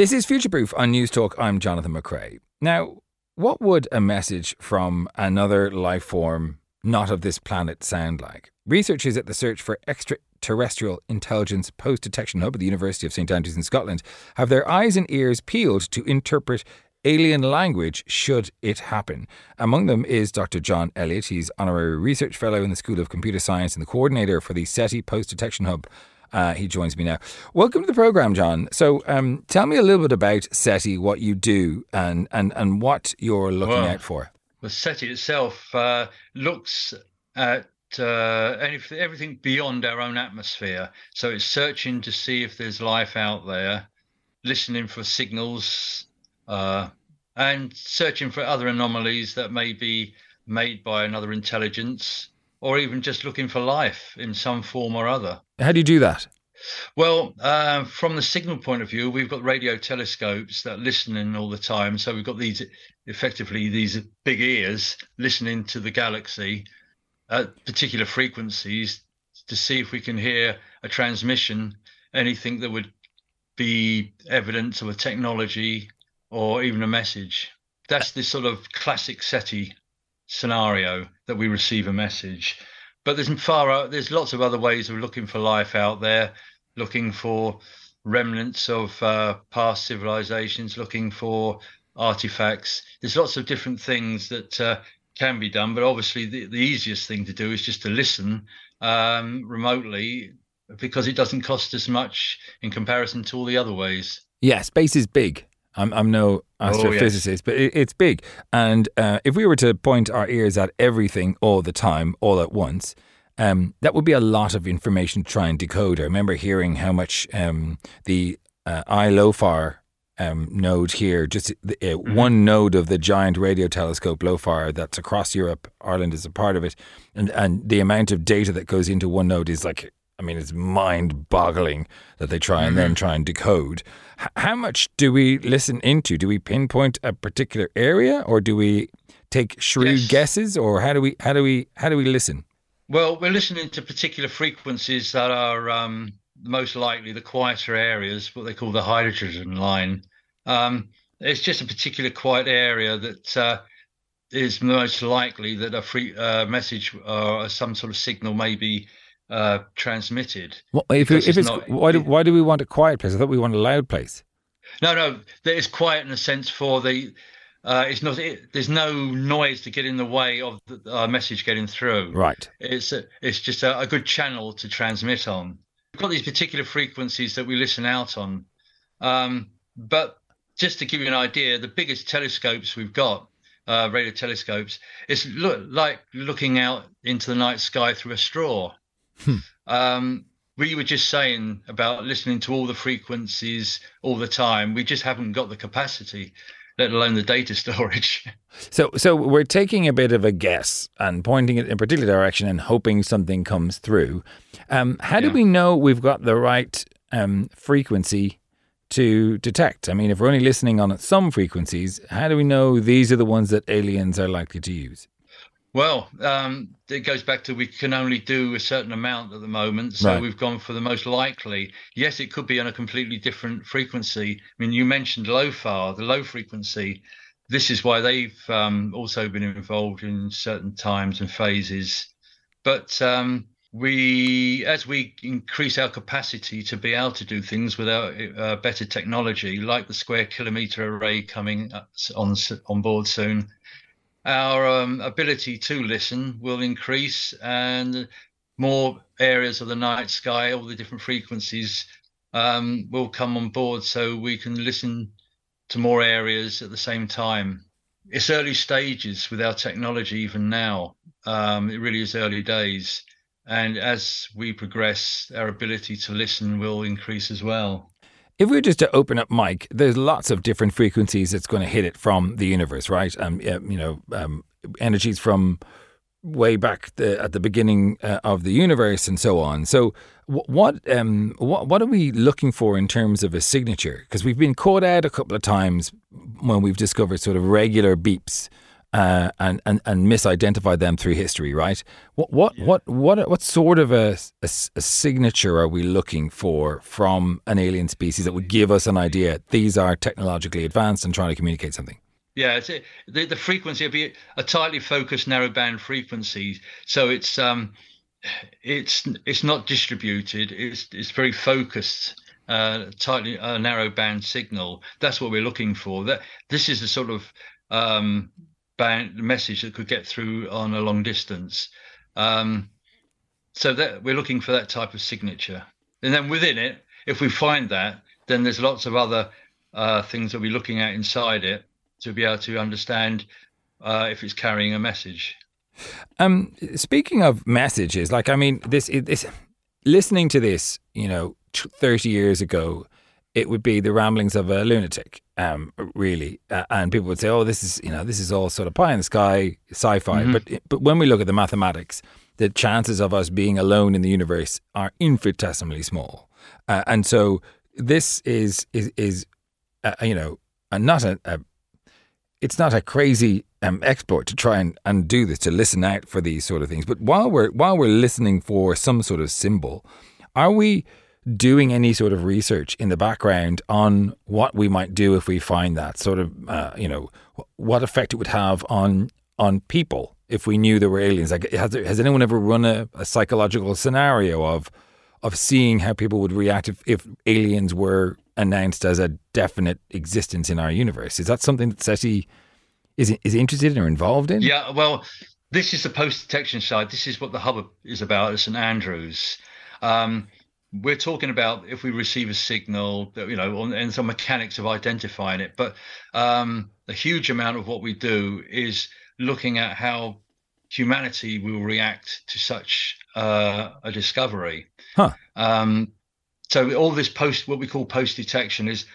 This is Futureproof on Newstalk. I'm Jonathan McCrea. Now, what would a message from another life form not of this planet sound like? Researchers at the Search for Extraterrestrial Intelligence Post Detection Hub at the University of St Andrews in Scotland have their eyes and ears peeled to interpret alien language should it happen. Among them is Dr. John Elliott. He's honorary research fellow in the School of Computer Science and the coordinator for the SETI Post Detection Hub. Uh, he joins me now. Welcome to the program, John. So, um, tell me a little bit about SETI, what you do, and and and what you're looking well, out for. Well, SETI itself uh, looks at uh, everything beyond our own atmosphere. So it's searching to see if there's life out there, listening for signals uh, and searching for other anomalies that may be made by another intelligence, or even just looking for life in some form or other. How do you do that? Well, uh, from the signal point of view, we've got radio telescopes that listen in all the time. So we've got these effectively these big ears listening to the galaxy at particular frequencies to see if we can hear a transmission, anything that would be evidence of a technology or even a message. That's the sort of classic SETI scenario that we receive a message. But there's far out, there's lots of other ways of looking for life out there, looking for remnants of uh, past civilizations, looking for artifacts. There's lots of different things that uh, can be done, but obviously the, the easiest thing to do is just to listen um, remotely because it doesn't cost as much in comparison to all the other ways. Yeah, space is big. I'm, I'm no astrophysicist, oh, but it, it's big. And uh, if we were to point our ears at everything all the time, all at once, um, that would be a lot of information to try and decode. I remember hearing how much um, the uh, ILOFAR um, node here, just uh, mm-hmm. one node of the giant radio telescope LOFAR that's across Europe. Ireland is a part of it, and and the amount of data that goes into one node is like I mean, it's mind boggling that they try and mm-hmm. then try and decode. H- how much do we listen into? Do we pinpoint a particular area or do we take shrewd yes. guesses or how do we how do we how do we listen? Well, we're listening to particular frequencies that are um, most likely the quieter areas, what they call the hydrogen line. Um, it's just a particular quiet area that uh, is most likely that a free uh, message or some sort of signal may be uh, transmitted. Well, if, if it's, not, why do, why do we want a quiet place? I thought we want a loud place. No, no, it's quiet in a sense for the. Uh, it's not. It, there's no noise to get in the way of the uh, message getting through. Right. It's a, it's just a, a, good channel to transmit on. We've got these particular frequencies that we listen out on, um, but just to give you an idea, the biggest telescopes we've got, uh, radio telescopes, it's look like looking out into the night sky through a straw. Hmm. Um, we were just saying about listening to all the frequencies all the time. We just haven't got the capacity, let alone the data storage. So, so we're taking a bit of a guess and pointing it in a particular direction and hoping something comes through. Um, how yeah. do we know we've got the right um, frequency to detect? I mean, if we're only listening on some frequencies, how do we know these are the ones that aliens are likely to use? Well, um, it goes back to we can only do a certain amount at the moment, so right. we've gone for the most likely. Yes, it could be on a completely different frequency. I mean, you mentioned LOFAR, the low frequency. This is why they've um, also been involved in certain times and phases. But um, we, as we increase our capacity to be able to do things with our uh, better technology, like the square kilometer array coming on on board soon our um, ability to listen will increase and more areas of the night sky, all the different frequencies um, will come on board so we can listen to more areas at the same time. It's early stages with our technology, even now. Um, it really is early days. And as we progress, our ability to listen will increase as well. If we were just to open up mic, there's lots of different frequencies that's going to hit it from the universe, right? Um, you know, um, energies from way back the, at the beginning uh, of the universe and so on. So, what um, what what are we looking for in terms of a signature? Because we've been caught out a couple of times when we've discovered sort of regular beeps uh, and, and and misidentify them through history, right? What what yeah. what what what sort of a, a, a, signature are we looking for from an alien species that would give us an idea these are technologically advanced and trying to communicate something? Yeah, it's the the frequency will be a tightly focused narrowband frequency, so it's um it's it's not distributed. It's it's very focused. Uh, tightly a uh, narrow band signal. That's what we're looking for. That this is the sort of um, band message that could get through on a long distance. Um, so that we're looking for that type of signature, and then within it, if we find that, then there's lots of other uh, things that we're looking at inside it to be able to understand uh, if it's carrying a message. Um, speaking of messages, like I mean, this, this listening to this, you know, thirty years ago, it would be the ramblings of a lunatic, um, really. Uh, and people would say, "Oh, this is you know, this is all sort of pie in the sky sci-fi." Mm-hmm. But but when we look at the mathematics, the chances of us being alone in the universe are infinitesimally small, uh, and so this is is is uh, you know not a, a, it's not a crazy um, exploit to try and, and do this to listen out for these sort of things. But while we're while we're listening for some sort of symbol, are we doing any sort of research in the background on what we might do if we find that sort of uh, you know what effect it would have on on people if we knew there were aliens. Like has, has anyone ever run a, a, psychological scenario of of seeing how people would react if, if aliens were announced as a definite existence in our universe? Is that something that SETI is is interested in or involved in? Yeah well this is the post detection side. This is what the hub is about. At st andrews. Um, we're talking about if we receive a signal, you know, and some mechanics of identifying it. But um, a huge amount of what we do is looking at how humanity will react to such uh, a discovery. Huh. Um, so all this post, what we call post detection, is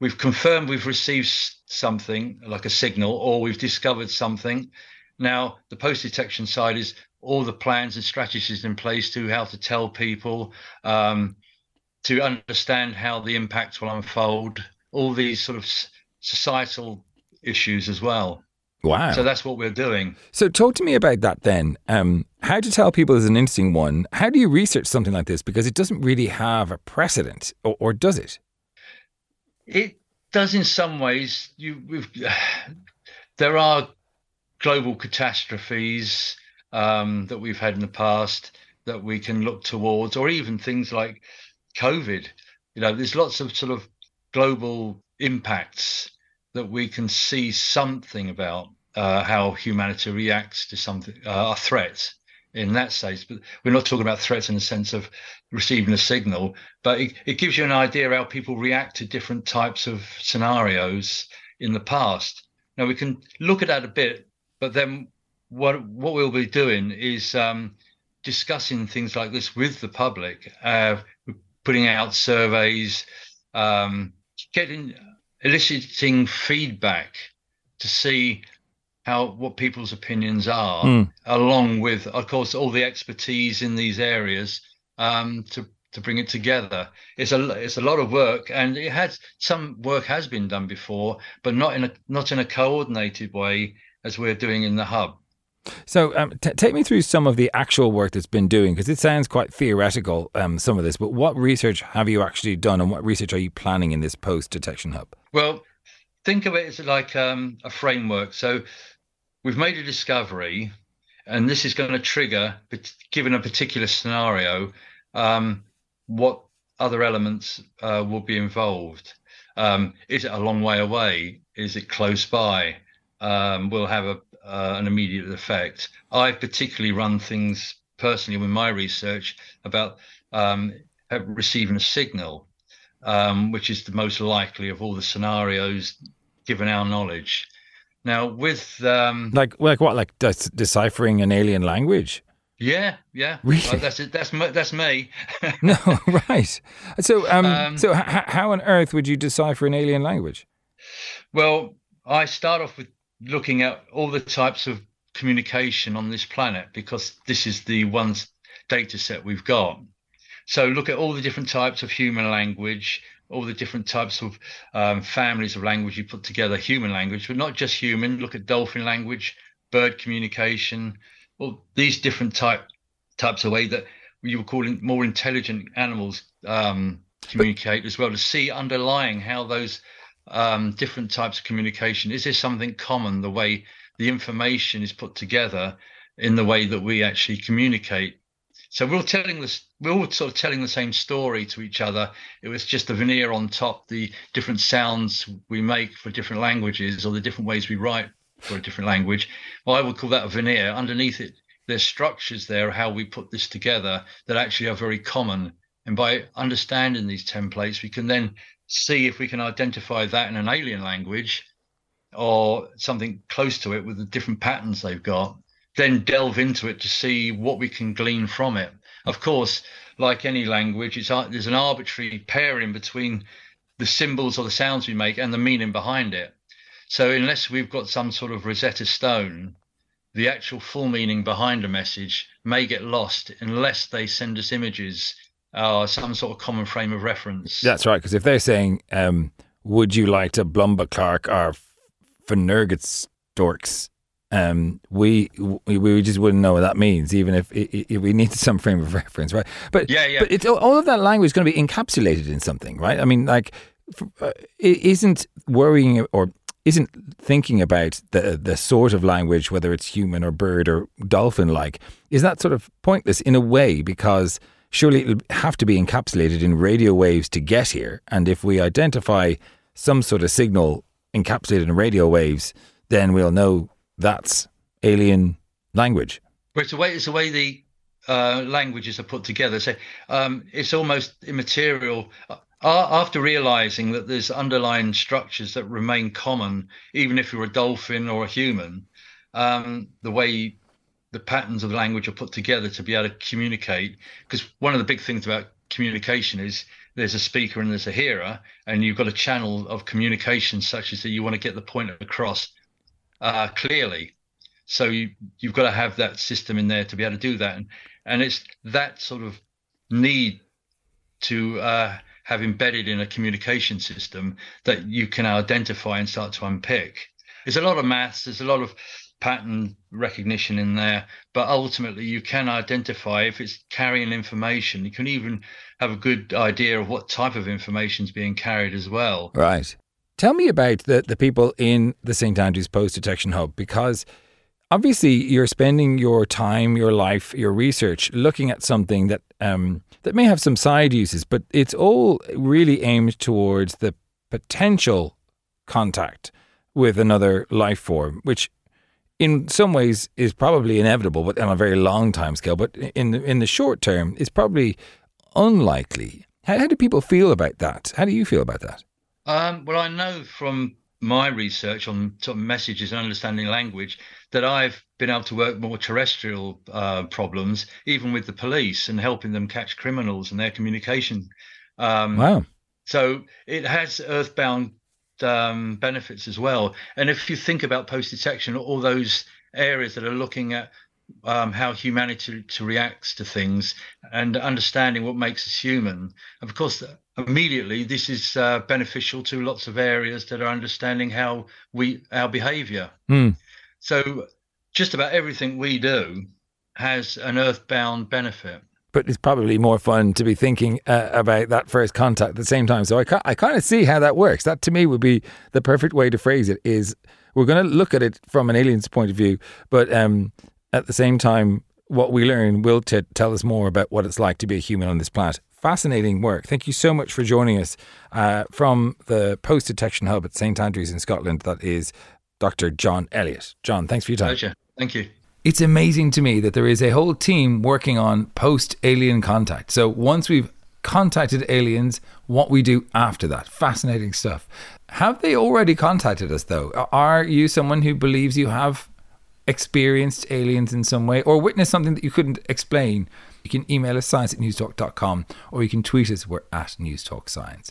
we've confirmed we've received something like a signal, or we've discovered something. Now the post detection side is all the plans and strategies in place to how to tell people, um, to understand how the impacts will unfold, all these sort of societal issues as well. Wow. So that's what we're doing. So talk to me about that then. Um, how to tell people is an interesting one. How do you research something like this? Because it doesn't really have a precedent, or, or does it? It does in some ways. You, there are global catastrophes um, that we've had in the past that we can look towards, or even things like COVID. You know, there's lots of sort of global impacts that we can see something about uh, how humanity reacts to something, uh, a threat in that sense. But we're not talking about threats in the sense of receiving a signal, but it, it gives you an idea how people react to different types of scenarios in the past. Now we can look at that a bit, but then what what we'll be doing is um, discussing things like this with the public, uh, putting out surveys, um, getting eliciting feedback to see how what people's opinions are, mm. along with, of course, all the expertise in these areas um, to to bring it together. It's a it's a lot of work, and it has some work has been done before, but not in a not in a coordinated way as we're doing in the hub. So, um, t- take me through some of the actual work that's been doing because it sounds quite theoretical, um, some of this. But what research have you actually done, and what research are you planning in this post detection hub? Well, think of it as like um, a framework. So, we've made a discovery, and this is going to trigger, given a particular scenario, um, what other elements uh, will be involved. Um, is it a long way away? Is it close by? Um, we'll have a uh, an immediate effect. I've particularly run things personally with my research about um, receiving a signal, um, which is the most likely of all the scenarios given our knowledge. Now, with um, like like what, like de- deciphering an alien language? Yeah, yeah. Really? Oh, that's it. That's that's me. no, right. So, um, um so h- how on earth would you decipher an alien language? Well, I start off with looking at all the types of communication on this planet because this is the one data set we've got. So look at all the different types of human language, all the different types of um, families of language you put together, human language, but not just human. Look at dolphin language, bird communication, all these different type types of way that you were calling more intelligent animals um, communicate as well to see underlying how those um, different types of communication? Is there something common the way the information is put together in the way that we actually communicate? So we're all telling this we're all sort of telling the same story to each other. It was just a veneer on top the different sounds we make for different languages or the different ways we write for a different language. Well i would call that a veneer. Underneath it there's structures there how we put this together that actually are very common. And by understanding these templates we can then see if we can identify that in an alien language or something close to it with the different patterns they've got then delve into it to see what we can glean from it. Of course like any language it's uh, there's an arbitrary pairing between the symbols or the sounds we make and the meaning behind it. So unless we've got some sort of rosetta stone the actual full meaning behind a message may get lost unless they send us images or some sort of common frame of reference. That's right, because if they're saying, um, "Would you like to Blumba Clark or Fnurgit Storks?" Um, we, we we just wouldn't know what that means, even if, if we needed some frame of reference, right? But yeah, yeah. But it's all of that language is going to be encapsulated in something, right? I mean, like, uh, it isn't worrying or isn't thinking about the the sort of language, whether it's human or bird or dolphin like, is that sort of pointless in a way because surely it'll have to be encapsulated in radio waves to get here. And if we identify some sort of signal encapsulated in radio waves, then we'll know that's alien language. But it's the way it's the way the uh, languages are put together. So um, it's almost immaterial after realizing that there's underlying structures that remain common, even if you're a dolphin or a human, um, the way the patterns of language are put together to be able to communicate. Because one of the big things about communication is there's a speaker and there's a hearer, and you've got a channel of communication such as that you want to get the point across uh, clearly. So you, you've got to have that system in there to be able to do that. And, and it's that sort of need to uh, have embedded in a communication system that you can identify and start to unpick. There's a lot of maths, there's a lot of pattern recognition in there, but ultimately you can identify if it's carrying information. You can even have a good idea of what type of information is being carried as well. Right. Tell me about the, the people in the St. Andrews Post Detection Hub because obviously you're spending your time, your life, your research looking at something that um, that may have some side uses, but it's all really aimed towards the potential contact with another life form, which in some ways is probably inevitable, but on a very long time scale. But in the, in the short term, is probably unlikely. How, how, do people feel about that? How do you feel about that? Um, well, I know from my research on sort of messages and understanding language that I've been able to work more terrestrial uh, problems, even with the police and helping them catch criminals and their communication. Um, wow. So it has earthbound um, benefits as well. And if you think about post detection, all those areas that are looking at um, how humanity to reacts to things and understanding what makes us human. Of course, immediately this is uh, beneficial to lots of areas that are understanding how we our behavior. Mm. So just about everything we do has an earthbound benefit. But it's probably more fun to be thinking uh, about that first contact at the same time. So I, ca- I kind of see how that works. That to me would be the perfect way to phrase it. Is we're going to look at it from an alien's point of view, but um, at the same time, what we learn will t- tell us more about what it's like to be a human on this planet. Fascinating work. Thank you so much for joining us uh, from the Post Detection Hub at St Andrews in Scotland. That is Dr. John Elliott. John, thanks for your time. Pleasure. Thank you. It's amazing to me that there is a whole team working on post alien contact. So once we've contacted aliens, what we do after that. Fascinating stuff. Have they already contacted us though? Are you someone who believes you have experienced aliens in some way or witnessed something that you couldn't explain, you can email us science at newstalk.com or you can tweet us. We're at newstalkscience.